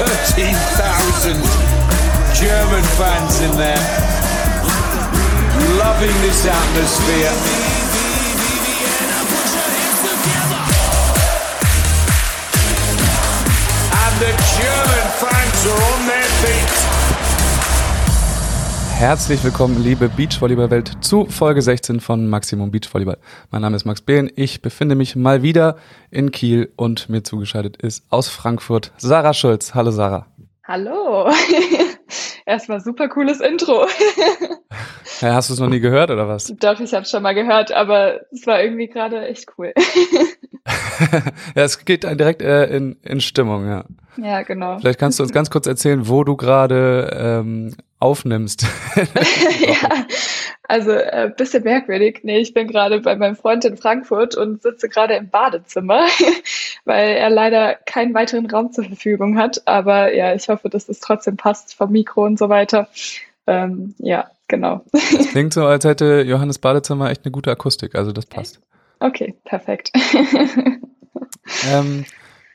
13,000 German fans in there, loving this atmosphere. And the German fans are on their feet. Herzlich willkommen, liebe Beachvolleyball-Welt, zu Folge 16 von Maximum Beachvolleyball. Mein Name ist Max Behn. Ich befinde mich mal wieder in Kiel und mir zugeschaltet ist aus Frankfurt Sarah Schulz. Hallo Sarah. Hallo. Erstmal super cooles Intro. Ja, hast du es noch nie gehört oder was? Doch, ich habe schon mal gehört, aber es war irgendwie gerade echt cool. ja, es geht direkt äh, in, in Stimmung, ja. Ja, genau. Vielleicht kannst du uns ganz kurz erzählen, wo du gerade ähm, aufnimmst. ja, also äh, bisschen merkwürdig. Nee, ich bin gerade bei meinem Freund in Frankfurt und sitze gerade im Badezimmer, weil er leider keinen weiteren Raum zur Verfügung hat. Aber ja, ich hoffe, dass es trotzdem passt vom Mikro und so weiter. Ähm, ja, genau. Es klingt so, als hätte Johannes Badezimmer echt eine gute Akustik, also das passt. Okay, perfekt. ähm,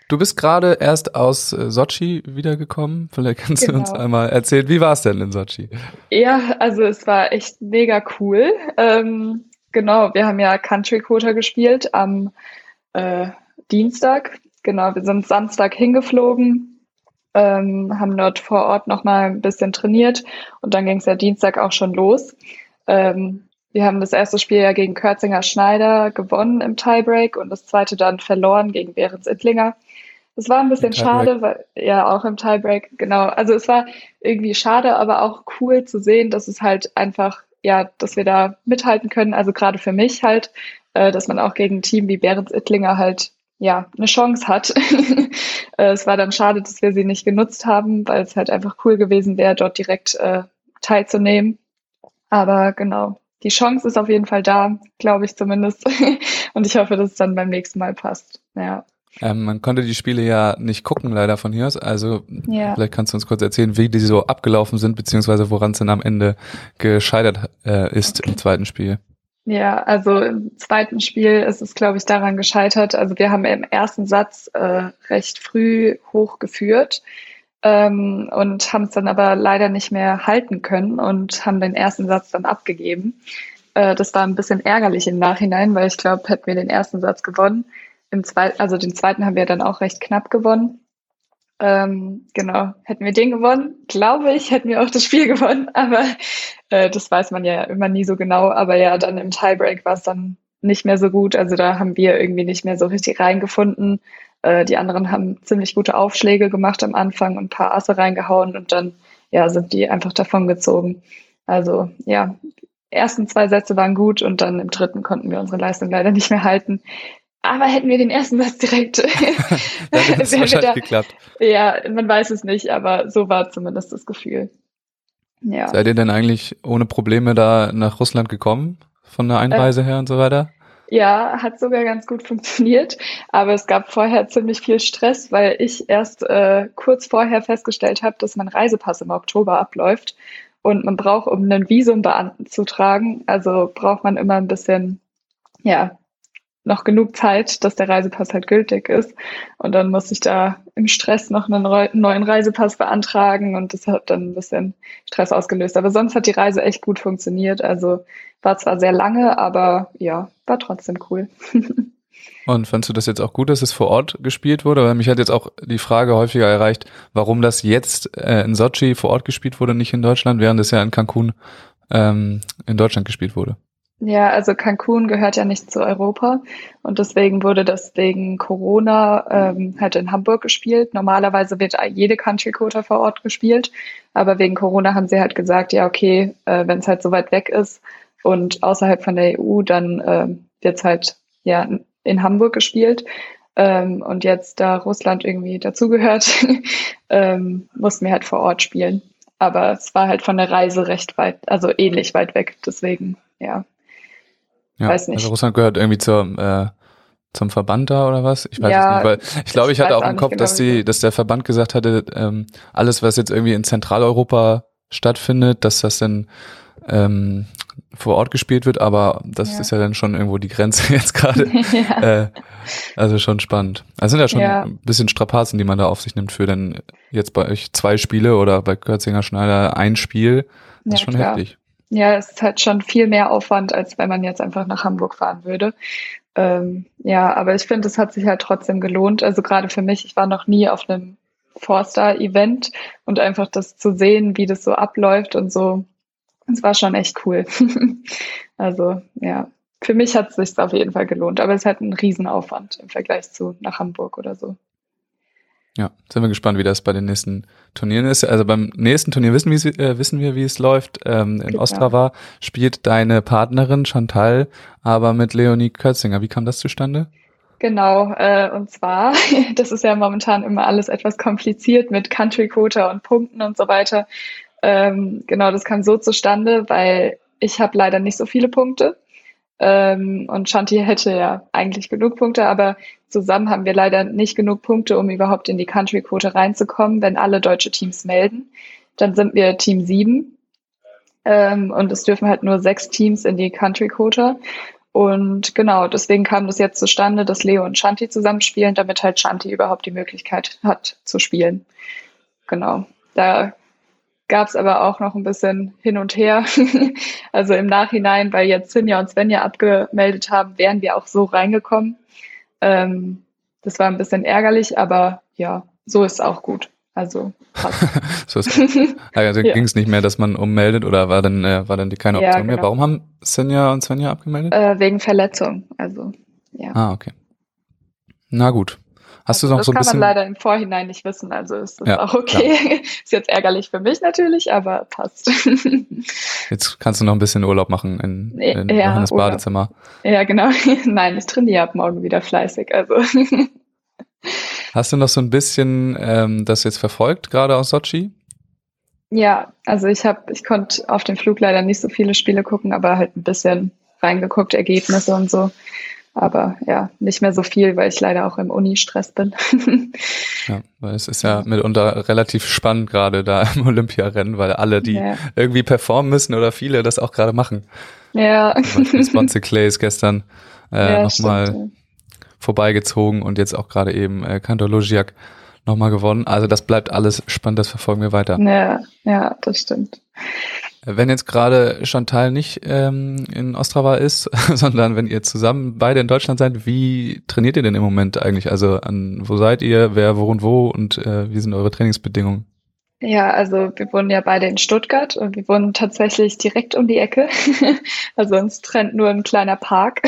du bist gerade erst aus äh, Sochi wiedergekommen. Vielleicht kannst genau. du uns genau. einmal erzählen, wie war es denn in Sochi? Ja, also es war echt mega cool. Ähm, genau, wir haben ja Country Quota gespielt am äh, Dienstag. Genau, wir sind Samstag hingeflogen, ähm, haben dort vor Ort nochmal ein bisschen trainiert und dann ging es ja Dienstag auch schon los. Ähm, wir haben das erste Spiel ja gegen Kürzinger Schneider gewonnen im Tiebreak und das zweite dann verloren gegen Behrens Ittlinger. Es war ein bisschen schade, weil ja auch im Tiebreak, genau. Also es war irgendwie schade, aber auch cool zu sehen, dass es halt einfach, ja, dass wir da mithalten können. Also gerade für mich halt, äh, dass man auch gegen ein Team wie Behrens Ittlinger halt ja eine Chance hat. äh, es war dann schade, dass wir sie nicht genutzt haben, weil es halt einfach cool gewesen wäre, dort direkt äh, teilzunehmen. Aber genau, die Chance ist auf jeden Fall da, glaube ich zumindest. Und ich hoffe, dass es dann beim nächsten Mal passt. Ja. Ähm, man konnte die Spiele ja nicht gucken, leider von hier aus. Also ja. vielleicht kannst du uns kurz erzählen, wie die so abgelaufen sind, beziehungsweise woran es dann am Ende gescheitert äh, ist im zweiten Spiel. Ja, also im zweiten Spiel ist es, glaube ich, daran gescheitert. Also wir haben im ersten Satz äh, recht früh hochgeführt ähm, und haben es dann aber leider nicht mehr halten können und haben den ersten Satz dann abgegeben. Äh, das war ein bisschen ärgerlich im Nachhinein, weil ich glaube, hätten wir den ersten Satz gewonnen, im zweiten, also den zweiten haben wir dann auch recht knapp gewonnen. Ähm, genau, hätten wir den gewonnen, glaube ich, hätten wir auch das Spiel gewonnen, aber äh, das weiß man ja immer nie so genau. Aber ja, dann im Tiebreak war es dann nicht mehr so gut. Also da haben wir irgendwie nicht mehr so richtig reingefunden. Äh, die anderen haben ziemlich gute Aufschläge gemacht am Anfang und ein paar Asse reingehauen und dann ja, sind die einfach davon gezogen. Also ja, ersten zwei Sätze waren gut und dann im dritten konnten wir unsere Leistung leider nicht mehr halten. Aber hätten wir den ersten Satz direkt, wahrscheinlich da, geklappt. Ja, man weiß es nicht, aber so war zumindest das Gefühl. Ja. Seid ihr denn eigentlich ohne Probleme da nach Russland gekommen? Von der Einreise äh, her und so weiter? Ja, hat sogar ganz gut funktioniert, aber es gab vorher ziemlich viel Stress, weil ich erst äh, kurz vorher festgestellt habe, dass mein Reisepass im Oktober abläuft und man braucht, um ein Visum beanzutragen, also braucht man immer ein bisschen, ja, noch genug Zeit, dass der Reisepass halt gültig ist. Und dann musste ich da im Stress noch einen neuen Reisepass beantragen und das hat dann ein bisschen Stress ausgelöst. Aber sonst hat die Reise echt gut funktioniert. Also war zwar sehr lange, aber ja, war trotzdem cool. Und fandst du das jetzt auch gut, dass es vor Ort gespielt wurde? Weil mich hat jetzt auch die Frage häufiger erreicht, warum das jetzt äh, in Sochi vor Ort gespielt wurde, nicht in Deutschland, während es ja in Cancun ähm, in Deutschland gespielt wurde. Ja, also Cancun gehört ja nicht zu Europa und deswegen wurde das wegen Corona ähm, halt in Hamburg gespielt. Normalerweise wird jede Country Quota vor Ort gespielt, aber wegen Corona haben sie halt gesagt, ja okay, äh, wenn es halt so weit weg ist und außerhalb von der EU, dann äh, wird es halt ja in Hamburg gespielt. Ähm, und jetzt, da Russland irgendwie dazugehört, ähm, mussten wir halt vor Ort spielen. Aber es war halt von der Reise recht weit, also ähnlich weit weg. Deswegen, ja. Ja, weiß nicht. Also Russland gehört irgendwie zur, äh, zum Verband da oder was? Ich weiß ja, es nicht, weil ich glaube, ich, hatte auch im Kopf, genau dass die, dass der Verband gesagt hatte, ähm, alles, was jetzt irgendwie in Zentraleuropa stattfindet, dass das dann ähm, vor Ort gespielt wird, aber das Ja. ist ja dann schon irgendwo die Grenze jetzt gerade. ja. äh, also schon spannend. Also sind ja schon Ja. ein bisschen Strapazen, die man da auf sich nimmt für dann jetzt bei euch zwei Spiele oder bei Kürzinger Schneider ein Spiel. Das ist schon klar. heftig. Ja, es ist halt schon viel mehr Aufwand, als wenn man jetzt einfach nach Hamburg fahren würde. Ähm, ja, aber ich finde, es hat sich halt trotzdem gelohnt. Also gerade für mich, ich war noch nie auf einem Four-Star-Event und einfach das zu sehen, wie das so abläuft und so, das war schon echt cool. also ja, für mich hat es sich auf jeden Fall gelohnt, aber es ist halt ein Riesenaufwand im Vergleich zu nach Hamburg oder so. Ja, sind wir gespannt, wie das bei den nächsten Turnieren ist. Also beim nächsten Turnier wissen, äh, wissen wir, wie es läuft. Ähm, in Genau. Ostrava spielt deine Partnerin Chantal aber mit Leonie Kürzinger. Wie kam das zustande? Genau, äh, und zwar, das ist ja momentan immer alles etwas kompliziert mit Country Quota und Punkten und so weiter. Ähm, genau, das kam so zustande, weil ich habe leider nicht so viele Punkte. Ähm, und Shanti hätte ja eigentlich genug Punkte, aber zusammen haben wir leider nicht genug Punkte, um überhaupt in die Country Quote reinzukommen, wenn alle deutsche Teams melden. Dann sind wir Team 7. Ähm, und es dürfen halt nur sechs Teams in die Country Quota. Und genau, deswegen kam das jetzt zustande, dass Leo und Shanti zusammenspielen, damit halt Shanti überhaupt die Möglichkeit hat zu spielen. Genau. Da gab es aber auch noch ein bisschen hin und her. also im Nachhinein, weil jetzt Sinja und Svenja abgemeldet haben, wären wir auch so reingekommen. Ähm, das war ein bisschen ärgerlich, aber ja, so ist auch gut. Also so ist, also Ja. ging es nicht mehr, dass man ummeldet oder war dann, äh, war dann die keine Ja, Option mehr? genau. Warum haben Senja und Svenja abgemeldet? äh, wegen Verletzung. Also ja. Ah, okay. Na gut. Hast Also du noch das so ein kann bisschen. man leider im Vorhinein nicht wissen, also ist das Ja, auch okay. ist jetzt ärgerlich für mich natürlich, aber passt. Jetzt kannst du noch ein bisschen Urlaub machen in, in ja, Johannes Urlaub. Badezimmer. ja, genau. Nein, ich trainiere ab morgen wieder fleißig. Also Hast du noch so ein bisschen ähm, das jetzt verfolgt, gerade aus Sochi? ja, also ich habe, ich konnte auf dem Flug leider nicht so viele Spiele gucken, aber halt ein bisschen reingeguckt, Ergebnisse und so. Aber ja, nicht mehr so viel, weil ich leider auch im Uni-Stress bin. Ja, weil es ist ja mitunter relativ spannend gerade da im Olympiarennen, weil alle, die ja. irgendwie performen müssen oder viele das auch gerade machen. ja. Sponze Clay ist gestern äh, ja, nochmal vorbeigezogen und jetzt auch gerade eben äh, Kantor Logiak nochmal gewonnen. Also das bleibt alles spannend, das verfolgen wir weiter. ja, ja, das stimmt. Wenn jetzt gerade Chantal nicht ähm, in Ostrava ist, sondern wenn ihr zusammen beide in Deutschland seid, wie trainiert ihr denn im Moment eigentlich? Also an wo seid ihr, wer wohnt wo und äh, wie sind eure Trainingsbedingungen? Ja, also wir wohnen ja beide in Stuttgart und wir wohnen tatsächlich direkt um die Ecke. Also uns trennt nur ein kleiner Park.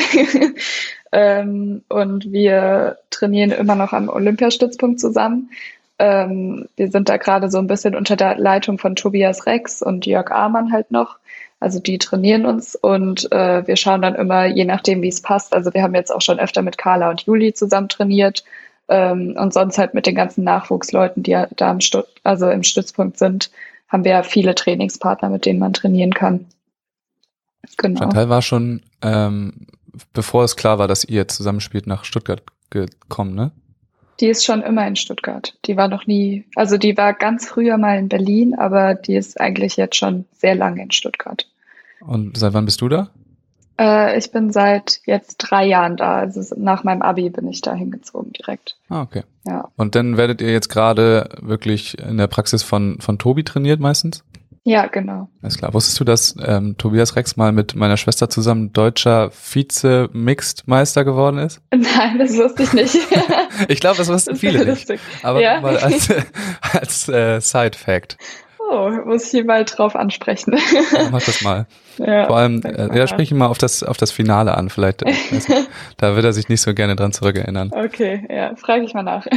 ähm, und wir trainieren immer noch am Olympiastützpunkt zusammen. Ähm, wir sind da gerade so ein bisschen unter der Leitung von Tobias Rex und Jörg Amann halt noch. Also die trainieren uns und äh, wir schauen dann immer, je nachdem, wie es passt. Also wir haben jetzt auch schon öfter mit Carla und Juli zusammen trainiert ähm, und sonst halt mit den ganzen Nachwuchsleuten, die da im, Stu also im Stützpunkt sind, haben wir ja viele Trainingspartner, mit denen man trainieren kann. Genau. Chantal war schon, ähm, bevor es klar war, dass ihr zusammenspielt, nach Stuttgart gekommen, ne? Die ist schon immer in Stuttgart. Die war noch nie, also die war ganz früher mal in Berlin, aber die ist eigentlich jetzt schon sehr lange in Stuttgart. Und seit wann bist du da? Äh, ich bin seit jetzt drei Jahren da. Also nach meinem Abi bin ich da hingezogen direkt. Ah, okay. Ja. Und dann werdet ihr jetzt gerade wirklich in der Praxis von, von Tobi trainiert meistens? Ja, genau. Alles klar. Wusstest du, dass ähm, Tobias Rex mal mit meiner Schwester zusammen deutscher Vize-Mixed-Meister geworden ist? Nein, das wusste ich nicht. Ich glaube, das wussten Das viele nicht. lustig. Aber Ja. mal als, als äh, Side-Fact. Oh, muss ich ihn mal drauf ansprechen. Mach das mal. ja, Vor allem, äh, ja, sprich ihn mal auf das, auf das Finale an. Vielleicht, äh, nicht. da wird er sich nicht so gerne dran zurückerinnern. Okay, ja, frage ich mal nach.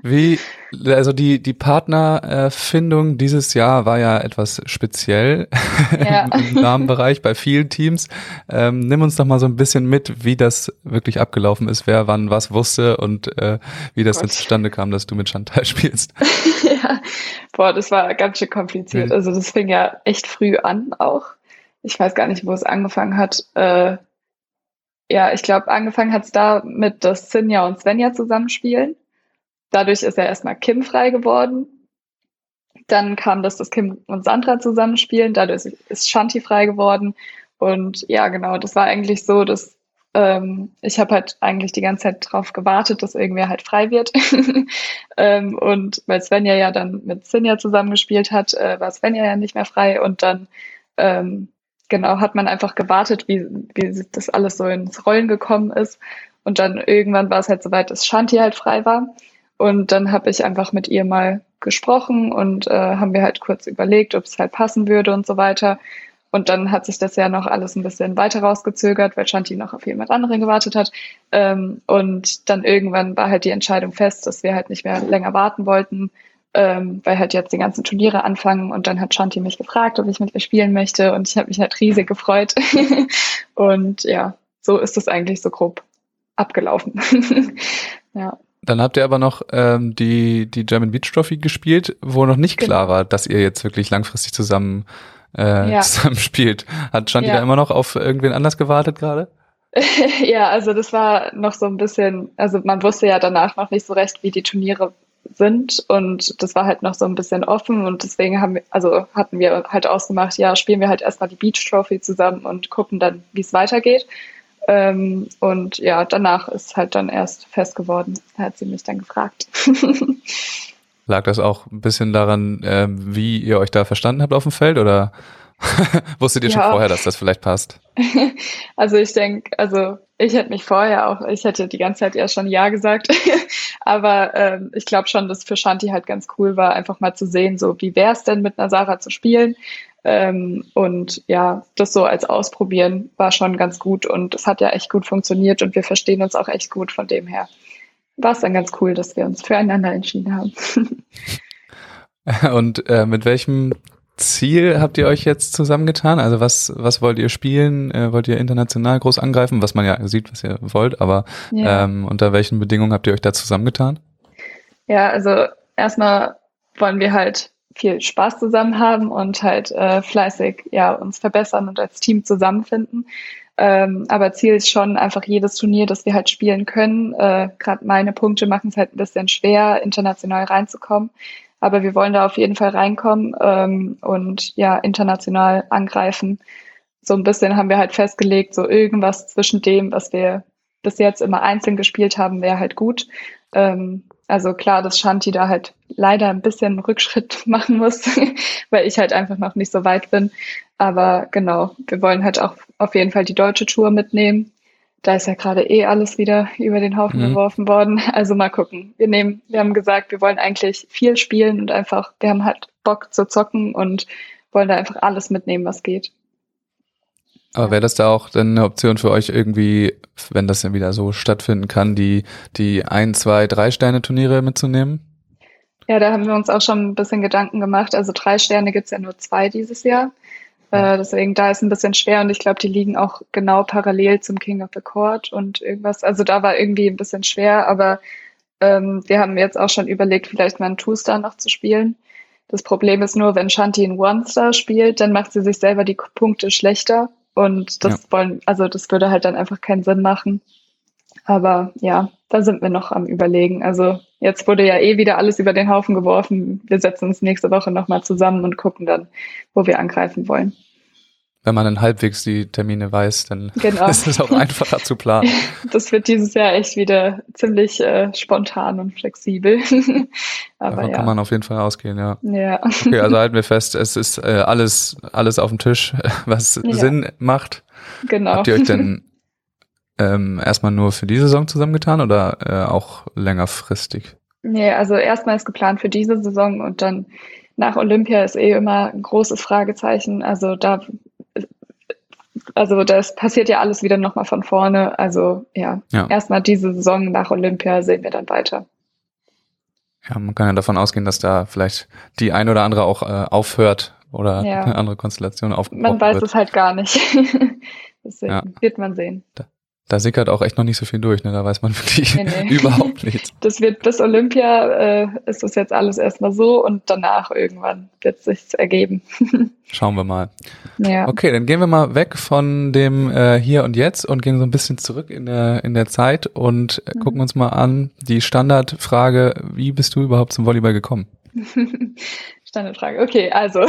Wie, also die, die Partnerfindung dieses Jahr war ja etwas speziell Ja. im, Damenbereich bei vielen Teams. Ähm, nimm uns doch mal so ein bisschen mit, wie das wirklich abgelaufen ist, wer wann was wusste und äh, wie das dann Gott. zustande kam, dass du mit Chantal spielst. Ja, boah, das war ganz schön kompliziert. Wild. Also das fing ja echt früh an auch. Ich weiß gar nicht, wo es angefangen hat. Äh, ja, ich glaube, angefangen hat es da mit, dass Sinja und Svenja zusammenspielen. Dadurch ist ja erstmal Kim frei geworden. Dann kam das, dass Kim und Sandra zusammenspielen, dadurch ist Shanti frei geworden. Und ja, genau, das war eigentlich so, dass ähm, ich habe halt eigentlich die ganze Zeit drauf gewartet, dass irgendwer halt frei wird. ähm, und weil Svenja ja dann mit Sinja zusammengespielt hat, äh, war Svenja ja nicht mehr frei und dann ähm, genau hat man einfach gewartet, wie, wie das alles so ins Rollen gekommen ist. Und dann irgendwann war es halt soweit, dass Shanti halt frei war. Und dann habe ich einfach mit ihr mal gesprochen und äh, haben wir halt kurz überlegt, ob es halt passen würde und so weiter. Und dann hat sich das ja noch alles ein bisschen weiter rausgezögert, weil Shanti noch auf jemand anderen gewartet hat. Ähm, und dann irgendwann war halt die Entscheidung fest, dass wir halt nicht mehr länger warten wollten, ähm, weil halt jetzt die ganzen Turniere anfangen. Und dann hat Shanti mich gefragt, ob ich mit ihr spielen möchte. Und ich habe mich halt riesig gefreut. und ja, so ist es eigentlich so grob abgelaufen. ja. Dann habt ihr aber noch ähm, die, die German Beach Trophy gespielt, wo noch nicht klar genau. war, dass ihr jetzt wirklich langfristig zusammen, äh, ja. zusammen spielt. Hat Shanti ja. da immer noch auf irgendwen anders gewartet gerade? ja, also das war noch so ein bisschen, also man wusste ja danach noch nicht so recht, wie die Turniere sind und das war halt noch so ein bisschen offen und deswegen haben wir, also hatten wir halt ausgemacht, ja, spielen wir halt erstmal die Beach Trophy zusammen und gucken dann, wie es weitergeht. Ähm, und ja, danach ist halt dann erst fest geworden. Da hat sie mich dann gefragt. Lag das auch ein bisschen daran, äh, wie ihr euch da verstanden habt auf dem Feld oder wusstet ihr ja. schon vorher, dass das vielleicht passt? also ich denke, also ich hätte mich vorher auch, ich hätte die ganze Zeit erst schon Ja gesagt, aber ähm, ich glaube schon, dass für Shanti halt ganz cool war, einfach mal zu sehen, so wie wäre es denn mit einer Sarah zu spielen ähm, und ja, das so als Ausprobieren war schon ganz gut und es hat ja echt gut funktioniert und wir verstehen uns auch echt gut. Von dem her war es dann ganz cool, dass wir uns füreinander entschieden haben. und äh, mit welchem Ziel habt ihr euch jetzt zusammengetan? Also was, was wollt ihr spielen? Äh, wollt ihr international groß angreifen? Was man ja sieht, was ihr wollt, aber ja. ähm, unter welchen Bedingungen habt ihr euch da zusammengetan? Ja, also erstmal wollen wir halt viel Spaß zusammen haben und halt äh, fleißig ja uns verbessern und als Team zusammenfinden. Ähm, aber Ziel ist schon einfach jedes Turnier, das wir halt spielen können. Äh, Gerade meine Punkte machen es halt ein bisschen schwer, international reinzukommen. Aber wir wollen da auf jeden Fall reinkommen ähm, und ja, international angreifen. So ein bisschen haben wir halt festgelegt, so irgendwas zwischen dem, was wir bis jetzt immer einzeln gespielt haben, wäre halt gut. Ähm, also klar, dass Shanti da halt leider ein bisschen Rückschritt machen muss, weil ich halt einfach noch nicht so weit bin. Aber genau, wir wollen halt auch auf jeden Fall die deutsche Tour mitnehmen. Da ist ja gerade eh alles wieder über den Haufen mhm. geworfen worden. Also mal gucken. Wir nehmen, wir haben gesagt, wir wollen eigentlich viel spielen und einfach, wir haben halt Bock zu zocken und wollen da einfach alles mitnehmen, was geht. Aber wäre das da auch dann eine Option für euch irgendwie, wenn das dann wieder so stattfinden kann, die, die ein, zwei, drei Sterne Turniere mitzunehmen? Ja, da haben wir uns auch schon ein bisschen Gedanken gemacht. Also drei Sterne gibt's ja nur zwei dieses Jahr. Äh, deswegen da ist ein bisschen schwer und ich glaube, die liegen auch genau parallel zum King of the Court und irgendwas. Also da war irgendwie ein bisschen schwer, aber ähm, wir haben jetzt auch schon überlegt, vielleicht mal einen Two-Star noch zu spielen. Das Problem ist nur, wenn Shanti einen One-Star spielt, dann macht sie sich selber die Punkte schlechter und das ja. wollen, also das würde halt dann einfach keinen Sinn machen. Aber ja, da sind wir noch am Überlegen. Also jetzt wurde ja eh wieder alles über den Haufen geworfen. Wir setzen uns nächste Woche nochmal zusammen und gucken dann, wo wir angreifen wollen wenn man dann halbwegs die Termine weiß, dann genau. ist es auch einfacher zu planen. Das wird dieses Jahr echt wieder ziemlich äh, spontan und flexibel. Aber Davon ja. kann man auf jeden Fall ausgehen, ja. Ja. Okay, also halten wir fest, es ist äh, alles, alles auf dem Tisch, was ja. Sinn macht. Genau. Habt ihr euch denn ähm, erstmal nur für die Saison zusammengetan oder äh, auch längerfristig? Nee, also erstmal ist geplant für diese Saison und dann nach Olympia ist eh immer ein großes Fragezeichen. Also da also das passiert ja alles wieder nochmal von vorne. Also ja, ja. erstmal diese Saison nach Olympia sehen wir dann weiter. Ja, man kann ja davon ausgehen, dass da vielleicht die ein oder andere auch äh, aufhört oder ja. eine andere Konstellation aufgebaut Man weiß wird. es halt gar nicht. Deswegen ja. wird man sehen. Da, da sickert auch echt noch nicht so viel durch, ne? Da weiß man wirklich nee, nee. überhaupt nichts. Das wird bis Olympia äh, ist das jetzt alles erstmal so und danach irgendwann wird es sich ergeben. Schauen wir mal. Ja. Okay, dann gehen wir mal weg von dem äh, Hier und Jetzt und gehen so ein bisschen zurück in der in der Zeit und äh, mhm. gucken uns mal an die Standardfrage: Wie bist du überhaupt zum Volleyball gekommen? Standardfrage. Okay, also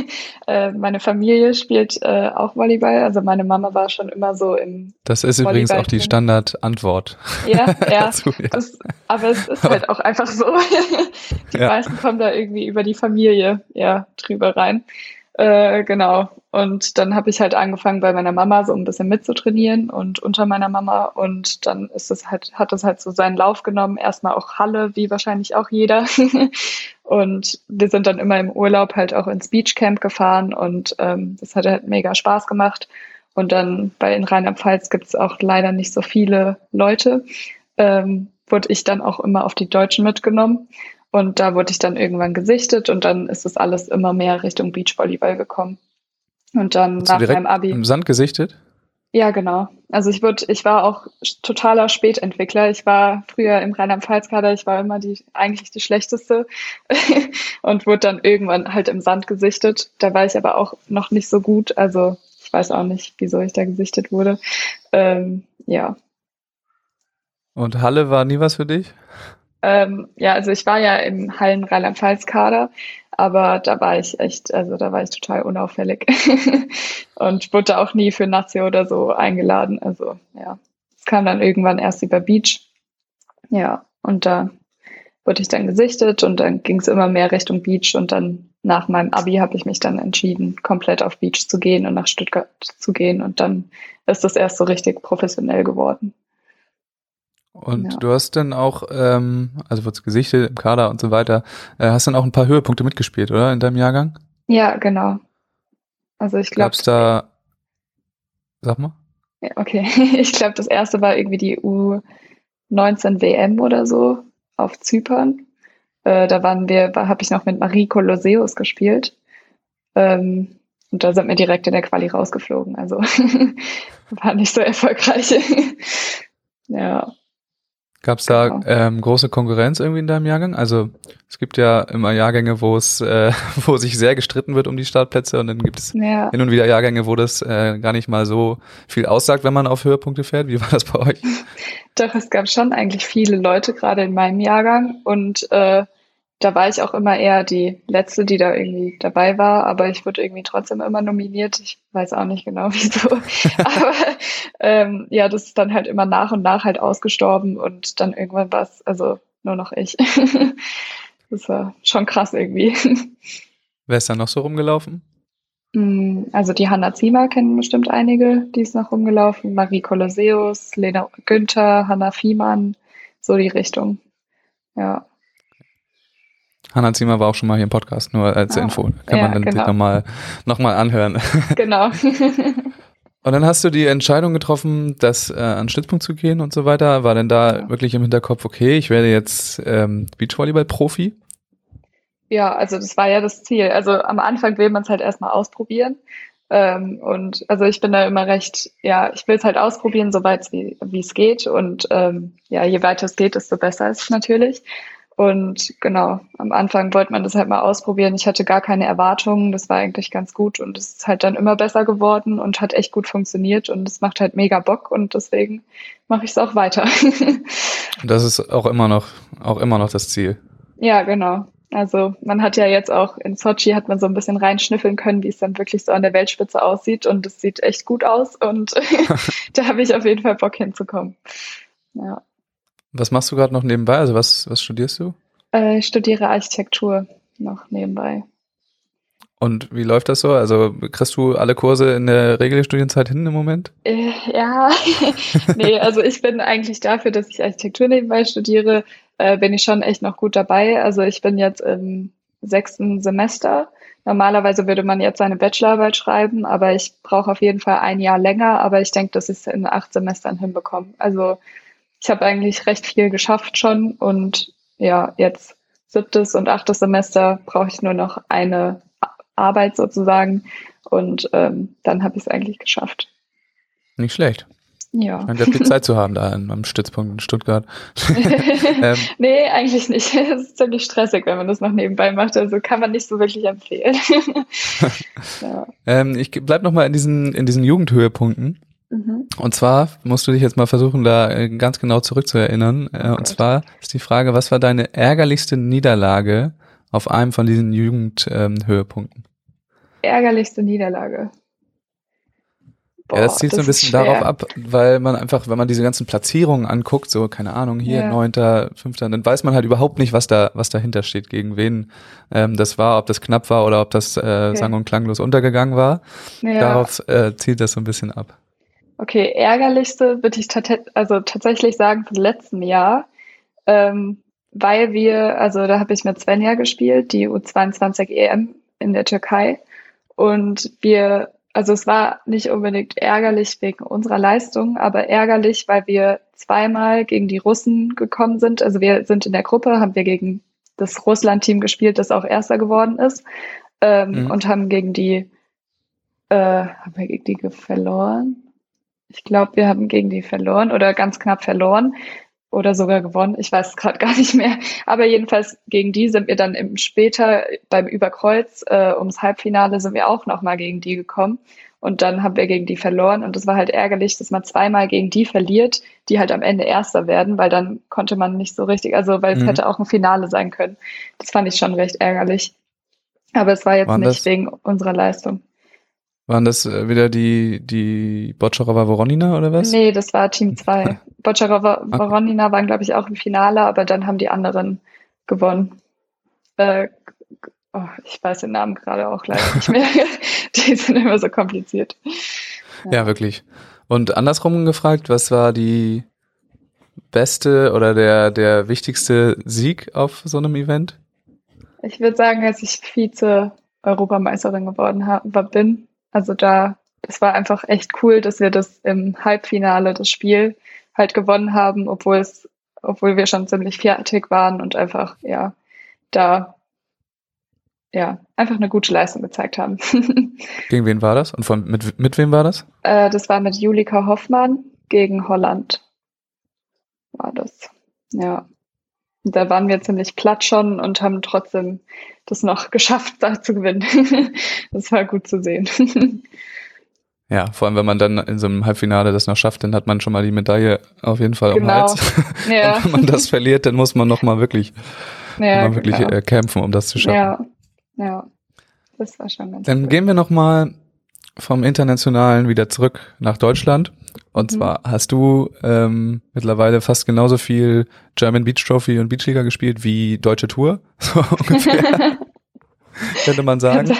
äh, meine Familie spielt äh, auch Volleyball. Also meine Mama war schon immer so im. Das ist übrigens auch die Standardantwort. Ja, ja. dazu, ja. Das, aber es ist halt auch einfach so. die ja. meisten kommen da irgendwie über die Familie ja drüber rein. Äh, genau. Und dann habe ich halt angefangen bei meiner Mama so ein bisschen mitzutrainieren und unter meiner Mama. Und dann ist es halt, hat es halt so seinen Lauf genommen. Erstmal auch Halle, wie wahrscheinlich auch jeder. und wir sind dann immer im Urlaub halt auch ins Beachcamp gefahren und ähm, das hat halt mega Spaß gemacht. Und dann bei in Rheinland-Pfalz gibt es auch leider nicht so viele Leute. Ähm, wurde ich dann auch immer auf die Deutschen mitgenommen. Und da wurde ich dann irgendwann gesichtet und dann ist das alles immer mehr Richtung Beachvolleyball gekommen. Und dann Hast nach meinem Abi. Im Sand gesichtet? Ja, genau. Also ich wurde, ich war auch totaler Spätentwickler. Ich war früher im Rheinland-Pfalz-Kader, ich war immer die, eigentlich die schlechteste und wurde dann irgendwann halt im Sand gesichtet. Da war ich aber auch noch nicht so gut. Also ich weiß auch nicht, wieso ich da gesichtet wurde. Ähm, ja. Und Halle war nie was für dich? Ähm, ja, also ich war ja im Hallen Rheinland-Pfalz-Kader, aber da war ich echt, also da war ich total unauffällig und wurde auch nie für Nazi oder so eingeladen. Also ja, es kam dann irgendwann erst über Beach. Ja, und da wurde ich dann gesichtet und dann ging es immer mehr Richtung Beach und dann nach meinem Abi habe ich mich dann entschieden, komplett auf Beach zu gehen und nach Stuttgart zu gehen und dann ist das erst so richtig professionell geworden. Und ja. du hast dann auch, ähm, also wurdest gesichtet im Kader und so weiter, äh, hast dann auch ein paar Höhepunkte mitgespielt, oder, in deinem Jahrgang? Ja, genau. Also ich glaube. Gab's da, sag mal? Ja, okay. Ich glaube, das erste war irgendwie die U19 WM oder so auf Zypern. Äh, da waren wir, habe ich noch mit Marie Kolosseus gespielt. Ähm, und da sind wir direkt in der Quali rausgeflogen. Also war nicht so erfolgreich. ja. Gab es da genau. ähm, große Konkurrenz irgendwie in deinem Jahrgang? Also es gibt ja immer Jahrgänge, wo es, äh, wo sich sehr gestritten wird um die Startplätze und dann gibt es ja. hin und wieder Jahrgänge, wo das äh, gar nicht mal so viel aussagt, wenn man auf Höhepunkte fährt. Wie war das bei euch? Doch, es gab schon eigentlich viele Leute gerade in meinem Jahrgang und äh, da war ich auch immer eher die Letzte, die da irgendwie dabei war, aber ich wurde irgendwie trotzdem immer nominiert. Ich weiß auch nicht genau wieso. aber ähm, ja, das ist dann halt immer nach und nach halt ausgestorben und dann irgendwann war es, also nur noch ich. das war schon krass irgendwie. Wer ist da noch so rumgelaufen? Mm, also die Hanna Ziemer kennen bestimmt einige, die ist noch rumgelaufen. Marie Kolosseus, Lena Günther, Hanna Fiemann, so die Richtung. Ja. Hanna Zimmer war auch schon mal hier im Podcast, nur als ah, Info. Kann ja, man dann genau. nochmal noch mal anhören. Genau. und dann hast du die Entscheidung getroffen, das äh, an Stützpunkt zu gehen und so weiter. War denn da ja. wirklich im Hinterkopf, okay, ich werde jetzt ähm, Beachvolleyball-Profi? Ja, also das war ja das Ziel. Also am Anfang will man es halt erstmal ausprobieren. Ähm, und also ich bin da immer recht, ja, ich will es halt ausprobieren, soweit wie es geht. Und ähm, ja, je weiter es geht, desto besser ist es natürlich. Und genau, am Anfang wollte man das halt mal ausprobieren. Ich hatte gar keine Erwartungen. Das war eigentlich ganz gut und es ist halt dann immer besser geworden und hat echt gut funktioniert und es macht halt mega Bock und deswegen mache ich es auch weiter. das ist auch immer noch, auch immer noch das Ziel. Ja, genau. Also man hat ja jetzt auch in Sochi hat man so ein bisschen reinschnüffeln können, wie es dann wirklich so an der Weltspitze aussieht und es sieht echt gut aus und da habe ich auf jeden Fall Bock hinzukommen. Ja. Was machst du gerade noch nebenbei? Also was, was studierst du? Äh, ich studiere Architektur noch nebenbei. Und wie läuft das so? Also kriegst du alle Kurse in der Regelstudienzeit hin im Moment? Äh, ja, nee, also ich bin eigentlich dafür, dass ich Architektur nebenbei studiere, äh, bin ich schon echt noch gut dabei. Also ich bin jetzt im sechsten Semester. Normalerweise würde man jetzt seine Bachelorarbeit schreiben, aber ich brauche auf jeden Fall ein Jahr länger, aber ich denke, dass ich es in acht Semestern hinbekomme. Also ich habe eigentlich recht viel geschafft schon und ja, jetzt siebtes und achtes Semester brauche ich nur noch eine Arbeit sozusagen und ähm, dann habe ich es eigentlich geschafft. Nicht schlecht. Ja. Man hat viel Zeit zu haben da am Stützpunkt in Stuttgart. ähm, nee, eigentlich nicht. Es ist ziemlich stressig, wenn man das noch nebenbei macht. Also kann man nicht so wirklich empfehlen. ja. ähm, ich bleib noch mal in diesen, in diesen Jugendhöhepunkten. Mhm. Und zwar musst du dich jetzt mal versuchen, da äh, ganz genau zurückzuerinnern. Oh und zwar ist die Frage, was war deine ärgerlichste Niederlage auf einem von diesen Jugendhöhepunkten? Ähm, Ärgerlichste Niederlage. Boah, ja, das zielt so ein bisschen darauf ab, weil man einfach, wenn man diese ganzen Platzierungen anguckt, so, keine Ahnung, hier neunter, ja. fünfter, dann weiß man halt überhaupt nicht, was da, was dahinter steht, gegen wen ähm, das war, ob das knapp war oder ob das äh, okay. sang- und klanglos untergegangen war. Ja. Darauf äh, zielt das so ein bisschen ab. Okay, ärgerlichste würde ich also tatsächlich sagen vom letzten Jahr, ähm, weil wir, also da habe ich mit Svenja gespielt, die U22 EM in der Türkei und wir also es war nicht unbedingt ärgerlich wegen unserer Leistung, aber ärgerlich, weil wir zweimal gegen die Russen gekommen sind. Also wir sind in der Gruppe, haben wir gegen das Russland-Team gespielt, das auch Erster geworden ist, ähm, mhm. und haben gegen die, äh, haben wir gegen die verloren? Ich glaube, wir haben gegen die verloren oder ganz knapp verloren oder sogar gewonnen. Ich weiß es gerade gar nicht mehr. Aber jedenfalls gegen die sind wir dann im später beim Überkreuz äh, ums Halbfinale sind wir auch nochmal gegen die gekommen. Und dann haben wir gegen die verloren. Und es war halt ärgerlich, dass man zweimal gegen die verliert, die halt am Ende Erster werden, weil dann konnte man nicht so richtig, also weil es mhm. hätte auch ein Finale sein können. Das fand ich schon recht ärgerlich. Aber es war jetzt Waren nicht wegen unserer Leistung. Waren das äh, wieder die, die Bocciarova Voronina oder was? Nee, das war Team 2. Bocciarova Voronina waren, glaube ich, auch im Finale, aber dann haben die anderen gewonnen. Äh, oh, ich weiß den Namen gerade auch leider nicht mehr. die sind immer so kompliziert. Ja. ja, wirklich. Und andersrum gefragt, was war die beste oder der, der wichtigste Sieg auf so einem Event? Ich würde sagen, als ich Vize-Europameisterin geworden hab, bin, also da, das war einfach echt cool, dass wir das im Halbfinale, das Spiel halt gewonnen haben, obwohl es, obwohl wir schon ziemlich fertig waren und einfach, ja, da, ja, einfach eine gute Leistung gezeigt haben. gegen wen war das? Und von, mit, mit wem war das? Äh, das war mit Julika Hoffmann gegen Holland. War das. Ja. Da waren wir ziemlich platt schon und haben trotzdem das noch geschafft, da zu gewinnen. das war gut zu sehen. Ja, vor allem, wenn man dann in so einem Halbfinale das noch schafft, dann hat man schon mal die Medaille auf jeden Fall genau. am Hals. Ja. Und wenn man das verliert, dann muss man noch mal wirklich, ja, mal wirklich genau. äh, kämpfen, um das zu schaffen. Ja, ja. Das war schon ganz Dann cool. gehen wir noch mal vom Internationalen wieder zurück nach Deutschland. Und mhm. zwar hast du ähm, mittlerweile fast genauso viel German Beach Trophy und Beachliga gespielt wie Deutsche Tour, so ungefähr. könnte man sagen.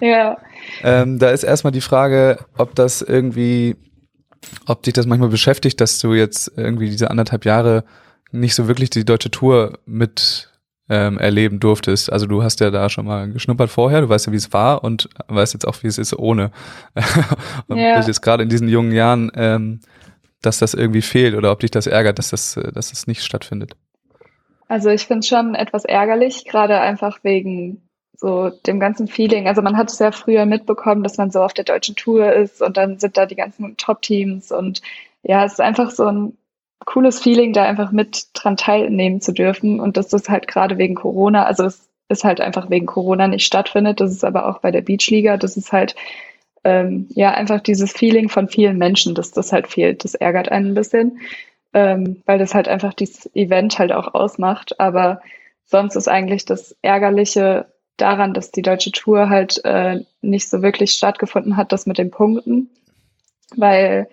ja. Ähm, da ist erstmal die Frage, ob das irgendwie, ob dich das manchmal beschäftigt, dass du jetzt irgendwie diese anderthalb Jahre nicht so wirklich die deutsche Tour mit ähm, erleben durftest. Also du hast ja da schon mal geschnuppert vorher, du weißt ja, wie es war und weißt jetzt auch, wie es ist ohne. und ja. bist jetzt gerade in diesen jungen Jahren, ähm, dass das irgendwie fehlt oder ob dich das ärgert, dass das, äh, dass das nicht stattfindet. Also ich finde es schon etwas ärgerlich, gerade einfach wegen so dem ganzen Feeling. Also man hat es ja früher mitbekommen, dass man so auf der deutschen Tour ist und dann sind da die ganzen Top-Teams und ja, es ist einfach so ein cooles Feeling, da einfach mit dran teilnehmen zu dürfen und dass das halt gerade wegen Corona, also es ist halt einfach wegen Corona nicht stattfindet. Das ist aber auch bei der Beachliga, das ist halt ähm, ja einfach dieses Feeling von vielen Menschen, dass das halt fehlt. Das ärgert einen ein bisschen, ähm, weil das halt einfach dieses Event halt auch ausmacht. Aber sonst ist eigentlich das Ärgerliche daran, dass die deutsche Tour halt äh, nicht so wirklich stattgefunden hat, das mit den Punkten, weil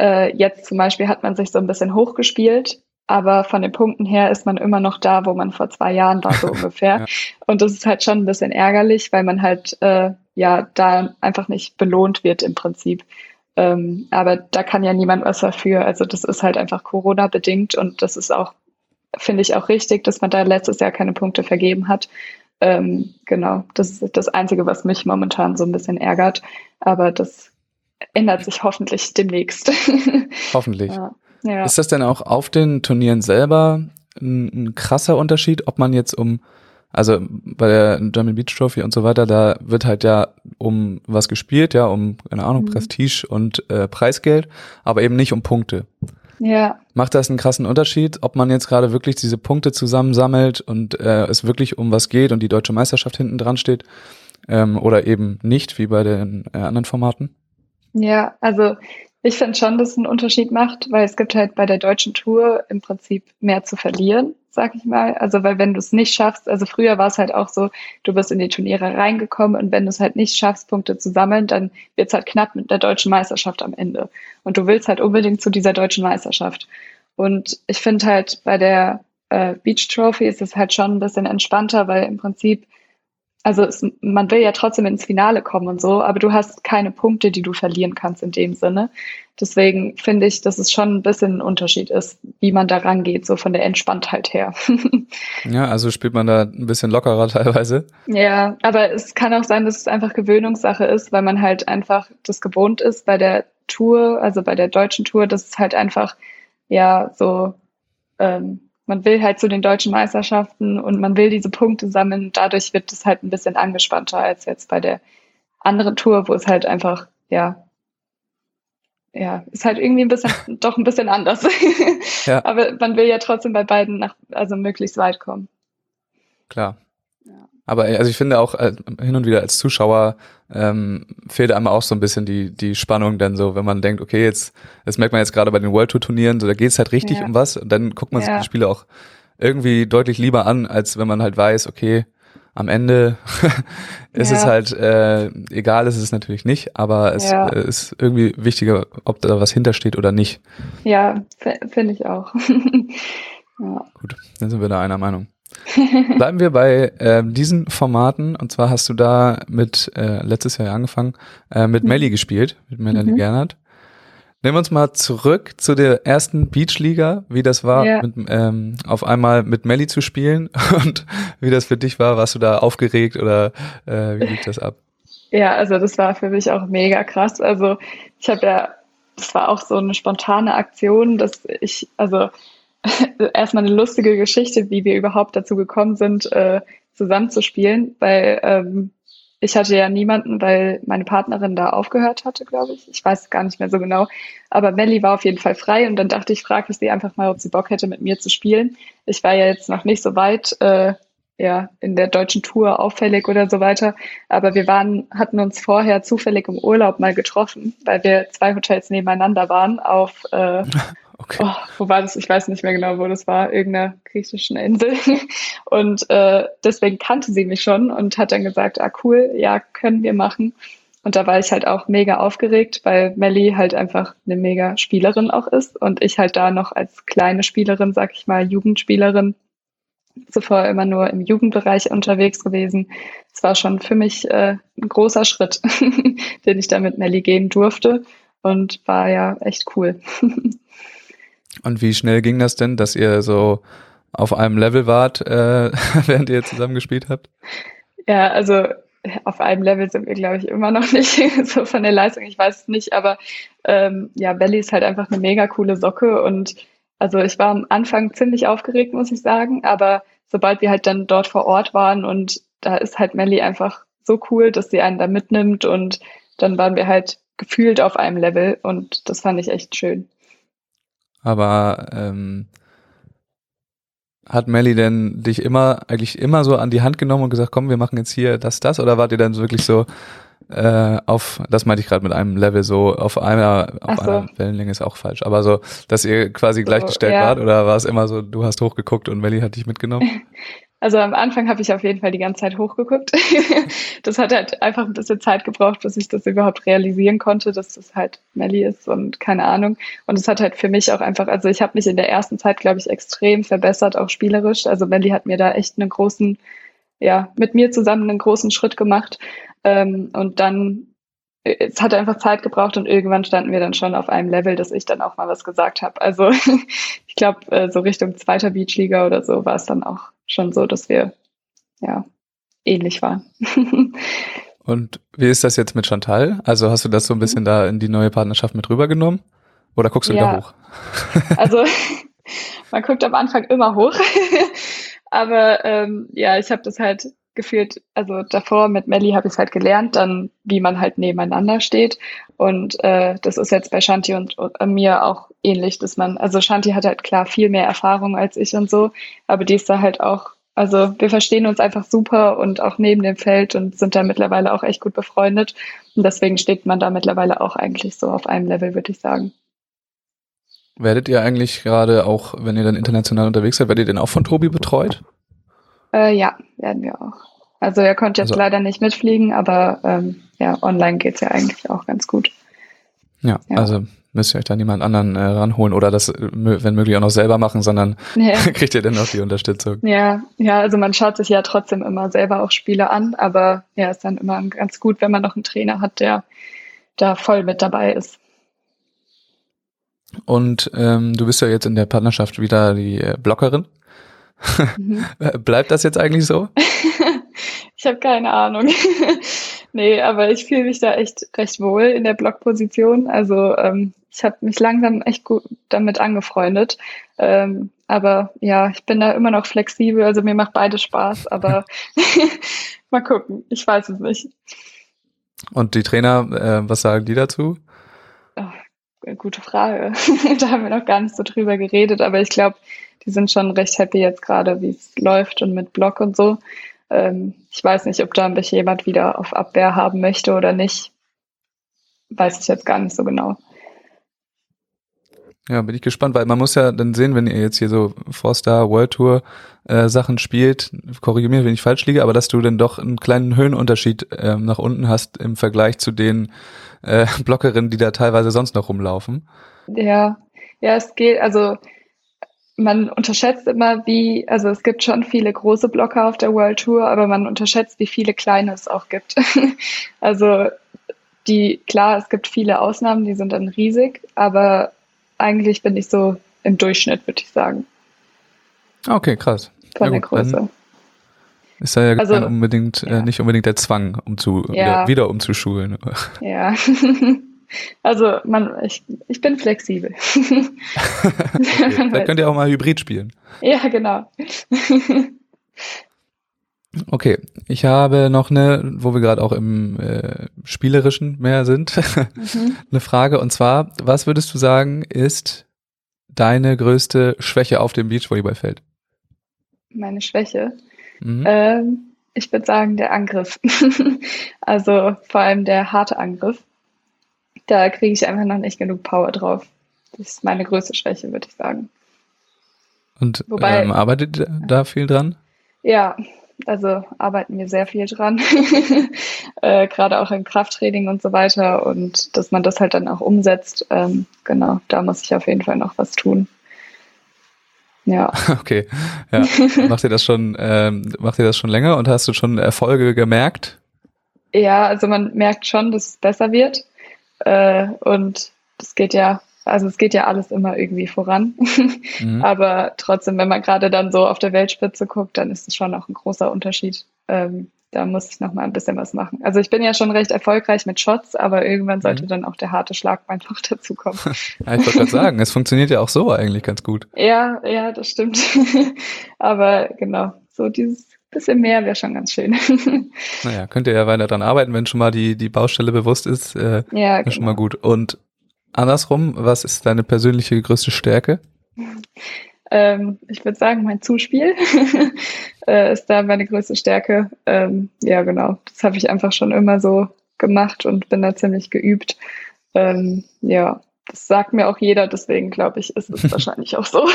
äh, jetzt zum Beispiel hat man sich so ein bisschen hochgespielt, aber von den Punkten her ist man immer noch da, wo man vor zwei Jahren war, so ungefähr. ja. Und das ist halt schon ein bisschen ärgerlich, weil man halt äh, ja da einfach nicht belohnt wird im Prinzip. Ähm, aber da kann ja niemand was dafür. Also das ist halt einfach Corona bedingt und das ist auch, finde ich auch richtig, dass man da letztes Jahr keine Punkte vergeben hat. Ähm, genau, das ist das Einzige, was mich momentan so ein bisschen ärgert. Aber das ändert sich hoffentlich demnächst. Hoffentlich. Ja. Ja. Ist das denn auch auf den Turnieren selber ein, ein, krasser Unterschied, ob man jetzt um, also bei der German Beach Trophy und so weiter, da wird halt ja um was gespielt, ja, um, keine Ahnung, mhm. Prestige und äh, Preisgeld, aber eben nicht um Punkte. Ja. Macht das einen krassen Unterschied, ob man jetzt gerade wirklich diese Punkte zusammensammelt und äh, es wirklich um was geht und die deutsche Meisterschaft hinten dran steht ähm, oder eben nicht, wie bei den äh, anderen Formaten? Ja, also Ich finde schon, dass es einen Unterschied macht, weil es gibt halt bei der deutschen Tour im Prinzip mehr zu verlieren, sag ich mal. Also weil wenn du es nicht schaffst, also früher war es halt auch so, du bist in die Turniere reingekommen und wenn du es halt nicht schaffst, Punkte zu sammeln, dann wird es halt knapp mit der deutschen Meisterschaft am Ende. Und du willst halt unbedingt zu dieser deutschen Meisterschaft. Und ich finde halt bei der äh, Beach Trophy ist es halt schon ein bisschen entspannter, weil im Prinzip also es, man will ja trotzdem ins Finale kommen und so, aber du hast keine Punkte, die du verlieren kannst in dem Sinne. Deswegen finde ich, dass es schon ein bisschen ein Unterschied ist, wie man da rangeht, so von der Entspanntheit her. ja, also spielt man da ein bisschen lockerer teilweise. Ja, aber es kann auch sein, dass es einfach Gewöhnungssache ist, weil man halt einfach das gewohnt ist bei der Tour, also bei der deutschen Tour, dass es halt einfach ja so ähm, man will halt zu den deutschen Meisterschaften und man will diese Punkte sammeln. Dadurch wird es halt ein bisschen angespannter als jetzt bei der anderen Tour, wo es halt einfach, ja, ja, ist halt irgendwie ein bisschen, doch ein bisschen anders. Ja. Aber man will ja trotzdem bei beiden nach, also möglichst weit kommen. Klar. Aber also ich finde auch äh, hin und wieder als Zuschauer ähm, fehlt einem auch so ein bisschen die die Spannung dann so, wenn man denkt, okay, jetzt das merkt man jetzt gerade bei den World Tour Turnieren, so da geht es halt richtig ja. um was und dann guckt man ja. sich die Spiele auch irgendwie deutlich lieber an, als wenn man halt weiß, okay, am Ende ist ja. es halt äh, egal, ist es natürlich nicht, aber es äh, ist irgendwie wichtiger, ob da was hintersteht oder nicht. Ja, finde ich auch. ja. Gut, dann sind wir da einer Meinung. Bleiben wir bei äh, diesen Formaten. Und zwar hast du da mit, äh, letztes Jahr angefangen, äh, mit mhm. Melli gespielt, mit Melanie mhm. Gernert. Nehmen wir uns mal zurück zu der ersten Beachliga, wie das war, ja. mit, ähm, auf einmal mit Melli zu spielen und wie das für dich war. Warst du da aufgeregt oder äh, wie lief das ab? Ja, also das war für mich auch mega krass. Also ich habe ja, das war auch so eine spontane Aktion, dass ich, also erstmal eine lustige Geschichte, wie wir überhaupt dazu gekommen sind, äh, zusammenzuspielen, weil ähm, ich hatte ja niemanden, weil meine Partnerin da aufgehört hatte, glaube ich. Ich weiß gar nicht mehr so genau. Aber Melly war auf jeden Fall frei und dann dachte ich, frage ich sie einfach mal, ob sie Bock hätte, mit mir zu spielen. Ich war ja jetzt noch nicht so weit äh, ja, in der deutschen Tour auffällig oder so weiter. Aber wir waren, hatten uns vorher zufällig im Urlaub mal getroffen, weil wir zwei Hotels nebeneinander waren auf äh, Okay. Oh, wo war das? Ich weiß nicht mehr genau, wo das war. Irgendeiner griechischen Insel. Und äh, deswegen kannte sie mich schon und hat dann gesagt, ah cool, ja, können wir machen. Und da war ich halt auch mega aufgeregt, weil Melly halt einfach eine mega Spielerin auch ist und ich halt da noch als kleine Spielerin, sag ich mal, Jugendspielerin, zuvor immer nur im Jugendbereich unterwegs gewesen. Es war schon für mich äh, ein großer Schritt, den ich da mit Melly gehen durfte und war ja echt cool. Und wie schnell ging das denn, dass ihr so auf einem Level wart, äh, während ihr zusammen gespielt habt? Ja, also auf einem Level sind wir, glaube ich, immer noch nicht so von der Leistung. Ich weiß es nicht, aber ähm, ja, Belly ist halt einfach eine mega coole Socke und also ich war am Anfang ziemlich aufgeregt, muss ich sagen, aber sobald wir halt dann dort vor Ort waren und da ist halt Melly einfach so cool, dass sie einen da mitnimmt und dann waren wir halt gefühlt auf einem Level und das fand ich echt schön. Aber ähm, hat Melly denn dich immer, eigentlich immer so an die Hand genommen und gesagt, komm, wir machen jetzt hier das, das? Oder wart ihr dann wirklich so äh, auf, das meinte ich gerade mit einem Level, so auf einer, auf so. einer Wellenlänge ist auch falsch, aber so, dass ihr quasi so, gleichgestellt ja. wart oder war es immer so, du hast hochgeguckt und Melly hat dich mitgenommen? Also am Anfang habe ich auf jeden Fall die ganze Zeit hochgeguckt. das hat halt einfach ein bisschen Zeit gebraucht, bis ich das überhaupt realisieren konnte, dass das halt Melly ist und keine Ahnung. Und es hat halt für mich auch einfach, also ich habe mich in der ersten Zeit, glaube ich, extrem verbessert, auch spielerisch. Also Melly hat mir da echt einen großen, ja, mit mir zusammen einen großen Schritt gemacht. Ähm, und dann es hat einfach Zeit gebraucht und irgendwann standen wir dann schon auf einem Level, dass ich dann auch mal was gesagt habe. Also ich glaube, äh, so Richtung zweiter Beachliga oder so war es dann auch schon so, dass wir ja ähnlich waren. und wie ist das jetzt mit Chantal? Also hast du das so ein bisschen da in die neue Partnerschaft mit rübergenommen? Oder guckst du ja. wieder hoch? also man guckt am Anfang immer hoch. Aber ähm, ja, ich habe das halt gefühlt, also davor mit Melly habe ich es halt gelernt, dann wie man halt nebeneinander steht. Und äh, das ist jetzt bei Shanti und, und mir auch ähnlich, dass man, also Shanti hat halt klar viel mehr Erfahrung als ich und so, aber die ist da halt auch Also wir verstehen uns einfach super und auch neben dem Feld und sind da mittlerweile auch echt gut befreundet. Und deswegen steht man da mittlerweile auch eigentlich so auf einem Level, würde ich sagen. Werdet ihr eigentlich gerade auch, wenn ihr dann international unterwegs seid, werdet ihr denn auch von Tobi betreut? Äh, ja, werden wir auch. Also er konnte jetzt also, leider nicht mitfliegen, aber ähm, ja, online geht's ja eigentlich auch ganz gut. Ja, ja. also müsst ihr euch da niemand anderen äh, ranholen oder das, äh, wenn möglich, auch noch selber machen, sondern ja. kriegt ihr dann auch die Unterstützung. Ja, ja, also man schaut sich ja trotzdem immer selber auch Spiele an, aber ja, ist dann immer ganz gut, wenn man noch einen Trainer hat, der da voll mit dabei ist. Und ähm, du bist ja jetzt in der Partnerschaft wieder die äh, Blockerin. Mhm. Bleibt das jetzt eigentlich so? ich habe keine Ahnung. nee, aber ich fühle mich da echt recht wohl in der Blockposition. Also ähm, ich habe mich langsam echt gut damit angefreundet. Ähm, aber ja, ich bin da immer noch flexibel. Also mir macht beides Spaß, aber mal gucken. Ich weiß es nicht. Und die Trainer, äh, was sagen die dazu? Gute Frage. da haben wir noch gar nicht so drüber geredet, aber ich glaube, die sind schon recht happy jetzt gerade, wie es läuft und mit Block und so. Ähm, ich weiß nicht, ob da mich jemand wieder auf Abwehr haben möchte oder nicht. Weiß ich jetzt gar nicht so genau. Ja, bin ich gespannt, weil man muss ja dann sehen, wenn ihr jetzt hier so Four-Star World Tour äh, Sachen spielt, korrigiere mich, wenn ich falsch liege, aber dass du dann doch einen kleinen Höhenunterschied äh, nach unten hast im Vergleich zu den äh, Blockerinnen, die da teilweise sonst noch rumlaufen. Ja, ja, es geht, also man unterschätzt immer, wie, also es gibt schon viele große Blocker auf der World Tour, aber man unterschätzt, wie viele kleine es auch gibt. also die, klar, es gibt viele Ausnahmen, die sind dann riesig, aber eigentlich bin ich so im Durchschnitt, würde ich sagen. Okay, krass. Von ja, der Größe. Ist ja, also, unbedingt, äh, ja. Äh, nicht unbedingt der Zwang, um zu, ja. wieder, wieder umzuschulen. Ja. Also man, ich, ich bin flexibel. okay. Da könnt ihr auch mal Hybrid spielen. Ja, genau. Okay, ich habe noch eine, wo wir gerade auch im äh, spielerischen mehr sind, mhm. eine Frage. Und zwar, was würdest du sagen, ist deine größte Schwäche auf dem Beachvolleyballfeld? Meine Schwäche? Mhm. Ähm, ich würde sagen, der Angriff. also vor allem der harte Angriff da kriege ich einfach noch nicht genug Power drauf. Das ist meine größte Schwäche, würde ich sagen. Und Wobei, ähm, arbeitet da viel dran? Ja, also arbeiten wir sehr viel dran, äh, gerade auch im Krafttraining und so weiter und dass man das halt dann auch umsetzt. Ähm, genau, da muss ich auf jeden Fall noch was tun. Ja. Okay. Ja. macht ihr das schon, ähm, macht ihr das schon länger und hast du schon Erfolge gemerkt? Ja, also man merkt schon, dass es besser wird. Äh, und das geht ja, also es geht ja alles immer irgendwie voran. Mhm. Aber trotzdem, wenn man gerade dann so auf der Weltspitze guckt, dann ist es schon auch ein großer Unterschied. Ähm, da muss ich noch mal ein bisschen was machen. Also ich bin ja schon recht erfolgreich mit Shots, aber irgendwann sollte mhm. dann auch der harte Schlag einfach dazukommen. ja, ich wollte gerade sagen, es funktioniert ja auch so eigentlich ganz gut. Ja, ja, das stimmt. aber genau, so dieses bisschen mehr wäre schon ganz schön. naja, könnt ihr ja weiter dran arbeiten, wenn schon mal die, die Baustelle bewusst ist. Äh, ja, genau. schon mal gut. Und andersrum, was ist deine persönliche größte Stärke? Ähm, ich würde sagen, mein Zuspiel äh, ist da meine größte Stärke. Ähm, ja, genau. Das habe ich einfach schon immer so gemacht und bin da ziemlich geübt. Ähm, ja, das sagt mir auch jeder, deswegen glaube ich, ist es wahrscheinlich auch so.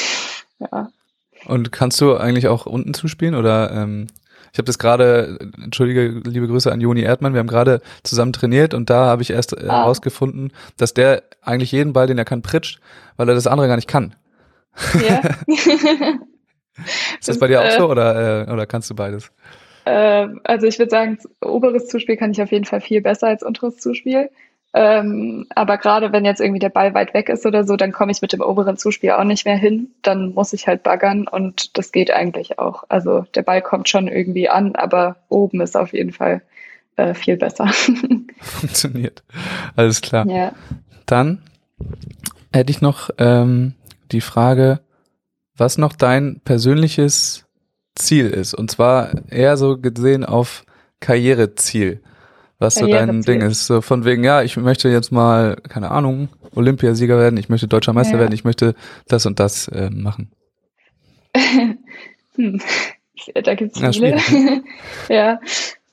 ja. Und kannst du eigentlich auch unten zuspielen oder ähm, ich habe das gerade, entschuldige, liebe Grüße an Joni Erdmann, wir haben gerade zusammen trainiert und da habe ich erst äh, ah. herausgefunden, dass der eigentlich jeden Ball, den er kann, pritscht, weil er das andere gar nicht kann. Ja. Ist das, bei dir auch äh, so oder, äh, oder kannst du beides? Äh, also ich würde sagen, oberes Zuspiel kann ich auf jeden Fall viel besser als unteres Zuspiel. Ähm, aber gerade wenn jetzt irgendwie der Ball weit weg ist oder so, dann komme ich mit dem oberen Zuspiel auch nicht mehr hin. Dann muss ich halt baggern und das geht eigentlich auch. Also der Ball kommt schon irgendwie an, aber oben ist auf jeden Fall äh, viel besser. Funktioniert. Alles klar. Ja. Dann hätte ich noch ähm, die Frage, was noch dein persönliches Ziel ist. Und zwar eher so gesehen auf Karriereziel was so dein Ding ist. So von wegen, ja, ich möchte jetzt mal, keine Ahnung, Olympiasieger werden, ich möchte deutscher Meister ja. werden, ich möchte das und das äh, machen. hm. da gibt's Ja, viele. schwierig, ja,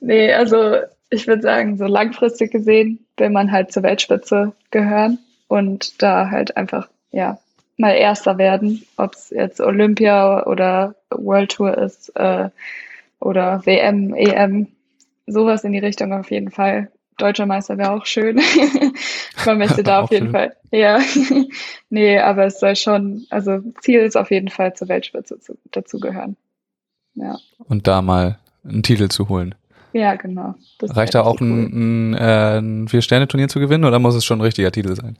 nee, also ich würde sagen, so langfristig gesehen will man halt zur Weltspitze gehören und da halt einfach, ja, mal Erster werden, ob es jetzt Olympia oder World Tour ist äh, oder WM, EM, sowas in die Richtung auf jeden Fall. Deutscher Meister wäre auch schön. Man möchte da auf jeden schön. Fall, ja. nee, aber es soll schon, also Ziel ist auf jeden Fall zur Weltspitze zu, dazugehören. Ja. Und da mal einen Titel zu holen. Ja, genau. Das Reicht da auch ein, ein, äh, ein Vier-Sterne-Turnier zu gewinnen oder muss es schon ein richtiger Titel sein?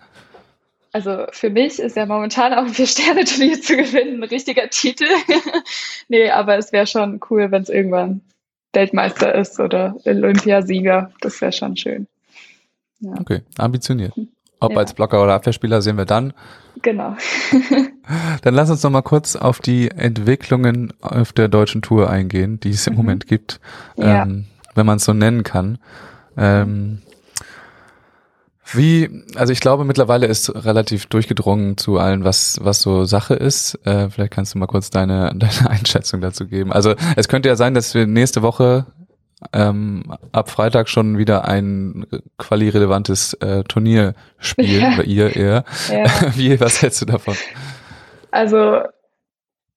Also für mich ist ja momentan auch ein Vier-Sterne-Turnier zu gewinnen ein richtiger Titel. nee, aber es wäre schon cool, wenn es irgendwann Weltmeister ist oder Olympiasieger. Das wäre schon schön. Ja, Okay, ambitioniert. Ob Ja. als Blocker oder Abwehrspieler sehen wir dann. genau. Dann lass uns noch mal kurz auf die Entwicklungen auf der deutschen Tour eingehen, die es im Mhm. Moment gibt, Ja. ähm, wenn man es so nennen kann. Ähm, wie, also ich glaube mittlerweile ist relativ durchgedrungen zu allen, was was so Sache ist. Äh, vielleicht kannst du mal kurz deine deine Einschätzung dazu geben. Also es könnte ja sein, dass wir nächste Woche ähm, ab Freitag schon wieder ein quali-relevantes äh, Turnier spielen Ja. oder ihr eher. Ja. Wie, was hältst du davon? Also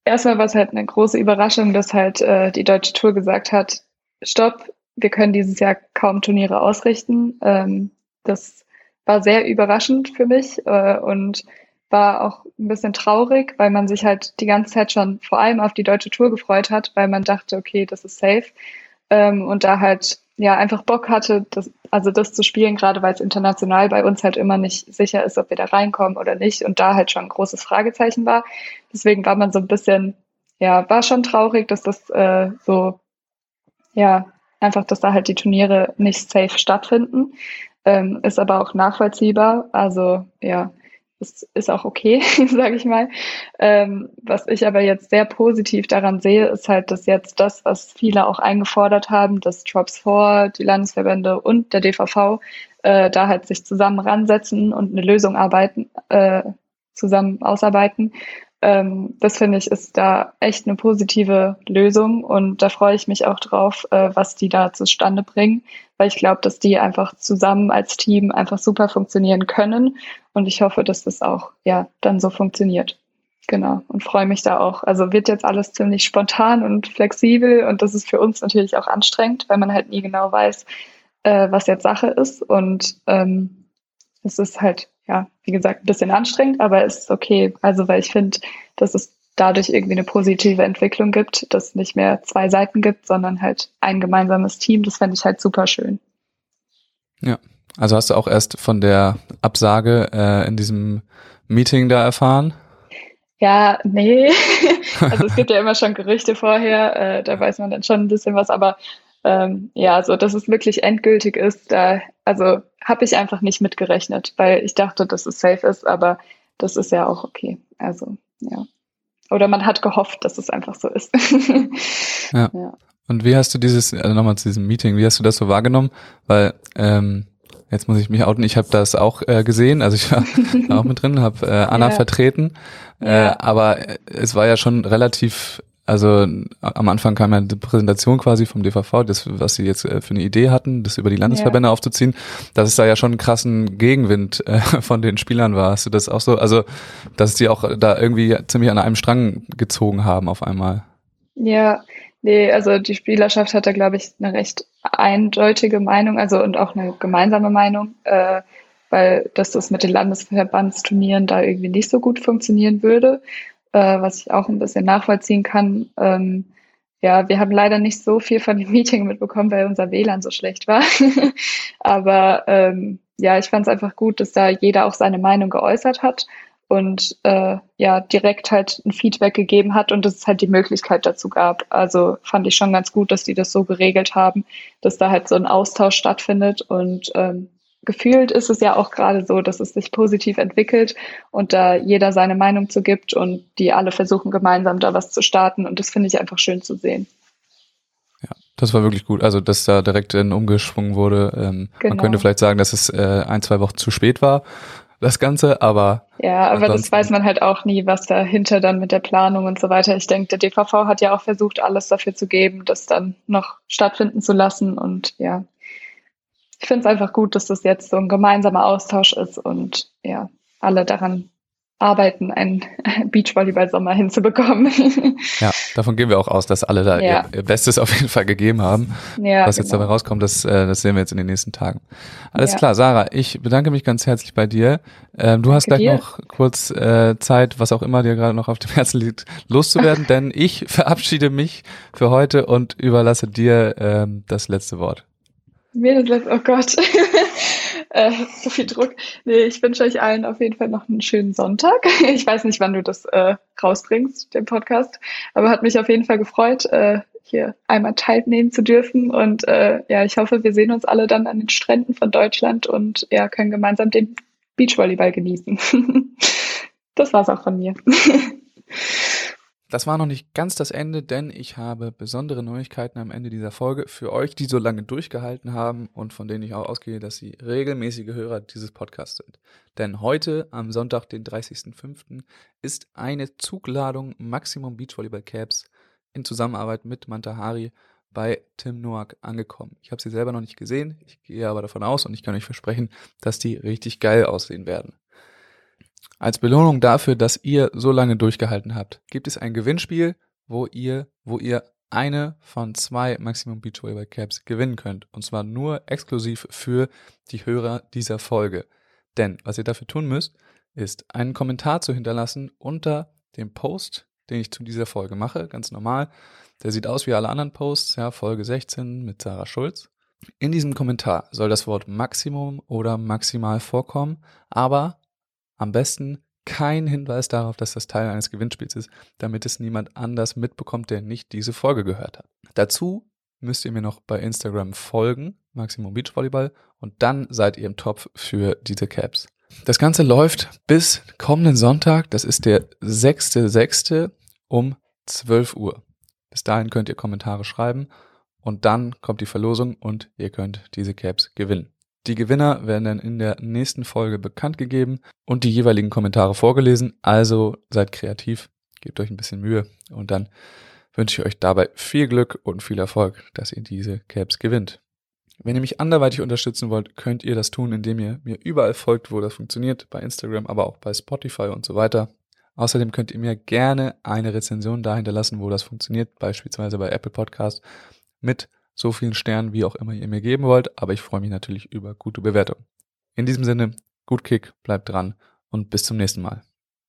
erstmal war es halt eine große Überraschung, dass halt äh, die deutsche Tour gesagt hat, stopp, wir können dieses Jahr kaum Turniere ausrichten. Ähm, das war sehr überraschend für mich äh, und war auch ein bisschen traurig, weil man sich halt die ganze Zeit schon vor allem auf die deutsche Tour gefreut hat, weil man dachte, okay, das ist safe. Ähm, und da halt ja einfach Bock hatte, das, also das zu spielen, gerade weil es international bei uns halt immer nicht sicher ist, ob wir da reinkommen oder nicht und da halt schon ein großes Fragezeichen war. Deswegen war man so ein bisschen, ja, war schon traurig, dass das äh, so, ja, einfach, dass da halt die Turniere nicht safe stattfinden. Ähm, ist aber auch nachvollziehbar. Also ja, es ist auch okay, sage ich mal. Ähm, was ich aber jetzt sehr positiv daran sehe, ist halt, dass jetzt das, was viele auch eingefordert haben, dass Drops 4, die Landesverbände und der DVV äh, da halt sich zusammen ransetzen und eine Lösung arbeiten, äh, zusammen ausarbeiten. Ähm, das finde ich ist da echt eine positive Lösung und da freue ich mich auch drauf, äh, was die da zustande bringen, weil ich glaube, dass die einfach zusammen als Team einfach super funktionieren können und ich hoffe, dass das auch ja dann so funktioniert. Genau und freue mich da auch. Also wird jetzt alles ziemlich spontan und flexibel und das ist für uns natürlich auch anstrengend, weil man halt nie genau weiß, äh, was jetzt Sache ist und ähm, es ist halt ja, wie gesagt, ein bisschen anstrengend, aber es ist okay. Also, weil ich finde, dass es dadurch irgendwie eine positive Entwicklung gibt, dass es nicht mehr zwei Seiten gibt, sondern halt ein gemeinsames Team. Das fände ich halt super schön. Ja, also hast du auch erst von der Absage äh, in diesem Meeting da erfahren? Ja, nee. also es gibt ja immer schon Gerüchte vorher, äh, da weiß man dann schon ein bisschen was, aber ähm, ja, so dass es wirklich endgültig ist, da also habe ich einfach nicht mitgerechnet, weil ich dachte, dass es safe ist, aber das ist ja auch okay. Also ja. Oder man hat gehofft, dass es einfach so ist. Ja. ja. Und wie hast du dieses, also nochmal zu diesem Meeting, wie hast du das so wahrgenommen? Weil, ähm, jetzt muss ich mich outen, ich habe das auch äh, gesehen, also ich war auch mit drin, habe äh, Anna Ja. vertreten, Ja. äh, aber äh, es war ja schon relativ, also am Anfang kam ja die Präsentation quasi vom DVV, das, was sie jetzt äh, für eine Idee hatten, das über die Landesverbände aufzuziehen, dass es da ja schon einen krassen Gegenwind äh, von den Spielern war. Hast du das auch so, also dass sie auch da irgendwie ziemlich an einem Strang gezogen haben auf einmal? Ja, nee, also die Spielerschaft hat da, glaube ich, eine recht eindeutige Meinung, also und auch eine gemeinsame Meinung, äh, weil dass das mit den Landesverbandsturnieren da irgendwie nicht so gut funktionieren würde, äh, was ich auch ein bisschen nachvollziehen kann. Ähm, ja, wir haben leider nicht so viel von dem Meeting mitbekommen, weil unser WLAN so schlecht war. Aber ähm, ja, ich fand es einfach gut, dass da jeder auch seine Meinung geäußert hat und äh, ja direkt halt ein Feedback gegeben hat und dass es halt die Möglichkeit dazu gab. Also fand ich schon ganz gut, dass die das so geregelt haben, dass da halt so ein Austausch stattfindet und ähm, gefühlt ist es ja auch gerade so, dass es sich positiv entwickelt und da jeder seine Meinung zu gibt und die alle versuchen gemeinsam da was zu starten und das finde ich einfach schön zu sehen. Ja, das war wirklich gut. Also, dass da direkt dann umgeschwungen wurde. Ähm, Man Genau. könnte vielleicht sagen, dass es äh, ein, zwei Wochen zu spät war. das Ganze, aber. Ja, aber das weiß man halt auch nie, was dahinter dann mit der Planung und so weiter. Ich denke, der DVV hat ja auch versucht, alles dafür zu geben, das dann noch stattfinden zu lassen. Und ja, ich finde es einfach gut, dass das jetzt so ein gemeinsamer Austausch ist und ja, alle daran arbeiten, einen Beachvolleyball-Sommer hinzubekommen. ja, davon gehen wir auch aus, dass alle da ja. ihr, Bestes auf jeden Fall gegeben haben. Ja, Was genau. jetzt dabei rauskommt, das, äh, das sehen wir jetzt in den nächsten Tagen. Alles ja. klar, Sarah, ich bedanke mich ganz herzlich bei dir. Ähm, du Danke hast gleich dir. noch kurz äh, Zeit, was auch immer dir gerade noch auf dem Herzen liegt, loszuwerden, denn ich verabschiede mich für heute und überlasse dir ähm, das letzte Wort. Letzte, oh Gott. äh, so viel Druck. Nee, ich wünsche euch allen auf jeden Fall noch einen schönen Sonntag. Ich weiß nicht, wann du das äh, rausbringst, den Podcast, aber hat mich auf jeden Fall gefreut, äh, hier einmal teilnehmen zu dürfen. Und äh, ja, ich hoffe, wir sehen uns alle dann an den Stränden von Deutschland und ja, können gemeinsam den Beachvolleyball genießen. das war's auch von mir. Das war noch nicht ganz das Ende, denn ich habe besondere Neuigkeiten am Ende dieser Folge für euch, die so lange durchgehalten haben und von denen ich auch ausgehe, dass sie regelmäßige Hörer dieses Podcasts sind. Denn heute, am Sonntag, den 30.05., ist eine Zugladung Maximum Beachvolleyball Caps in Zusammenarbeit mit Mantahari bei Tim Noack angekommen. Ich habe sie selber noch nicht gesehen, ich gehe aber davon aus und ich kann euch versprechen, dass die richtig geil aussehen werden. Als Belohnung dafür, dass ihr so lange durchgehalten habt, gibt es ein Gewinnspiel, wo ihr, wo ihr eine von zwei Maximum Beach Volleyball Caps gewinnen könnt. Und zwar nur exklusiv für die Hörer dieser Folge. Denn was ihr dafür tun müsst, ist einen Kommentar zu hinterlassen unter dem Post, den ich zu dieser Folge mache, ganz normal. Der sieht aus wie alle anderen Posts, ja, Folge 16 mit Sarah Schulz. In diesem Kommentar soll das Wort Maximum oder maximal vorkommen, aber am besten kein Hinweis darauf, dass das Teil eines Gewinnspiels ist, damit es niemand anders mitbekommt, der nicht diese Folge gehört hat. Dazu müsst ihr mir noch bei Instagram folgen, Maximum Beach Volleyball, und dann seid ihr im Topf für diese Caps. Das Ganze läuft bis kommenden Sonntag, das ist der 6.6. um 12 Uhr. Bis dahin könnt ihr Kommentare schreiben und dann kommt die Verlosung und ihr könnt diese Caps gewinnen. Die Gewinner werden dann in der nächsten Folge bekannt gegeben und die jeweiligen Kommentare vorgelesen. Also seid kreativ, gebt euch ein bisschen Mühe und dann wünsche ich euch dabei viel Glück und viel Erfolg, dass ihr diese Caps gewinnt. Wenn ihr mich anderweitig unterstützen wollt, könnt ihr das tun, indem ihr mir überall folgt, wo das funktioniert, bei Instagram, aber auch bei Spotify und so weiter. Außerdem könnt ihr mir gerne eine Rezension da hinterlassen, wo das funktioniert, beispielsweise bei Apple Podcast mit so vielen Sternen, wie auch immer ihr mir geben wollt, aber ich freue mich natürlich über gute Bewertungen. In diesem Sinne, gut Kick, bleibt dran und bis zum nächsten Mal.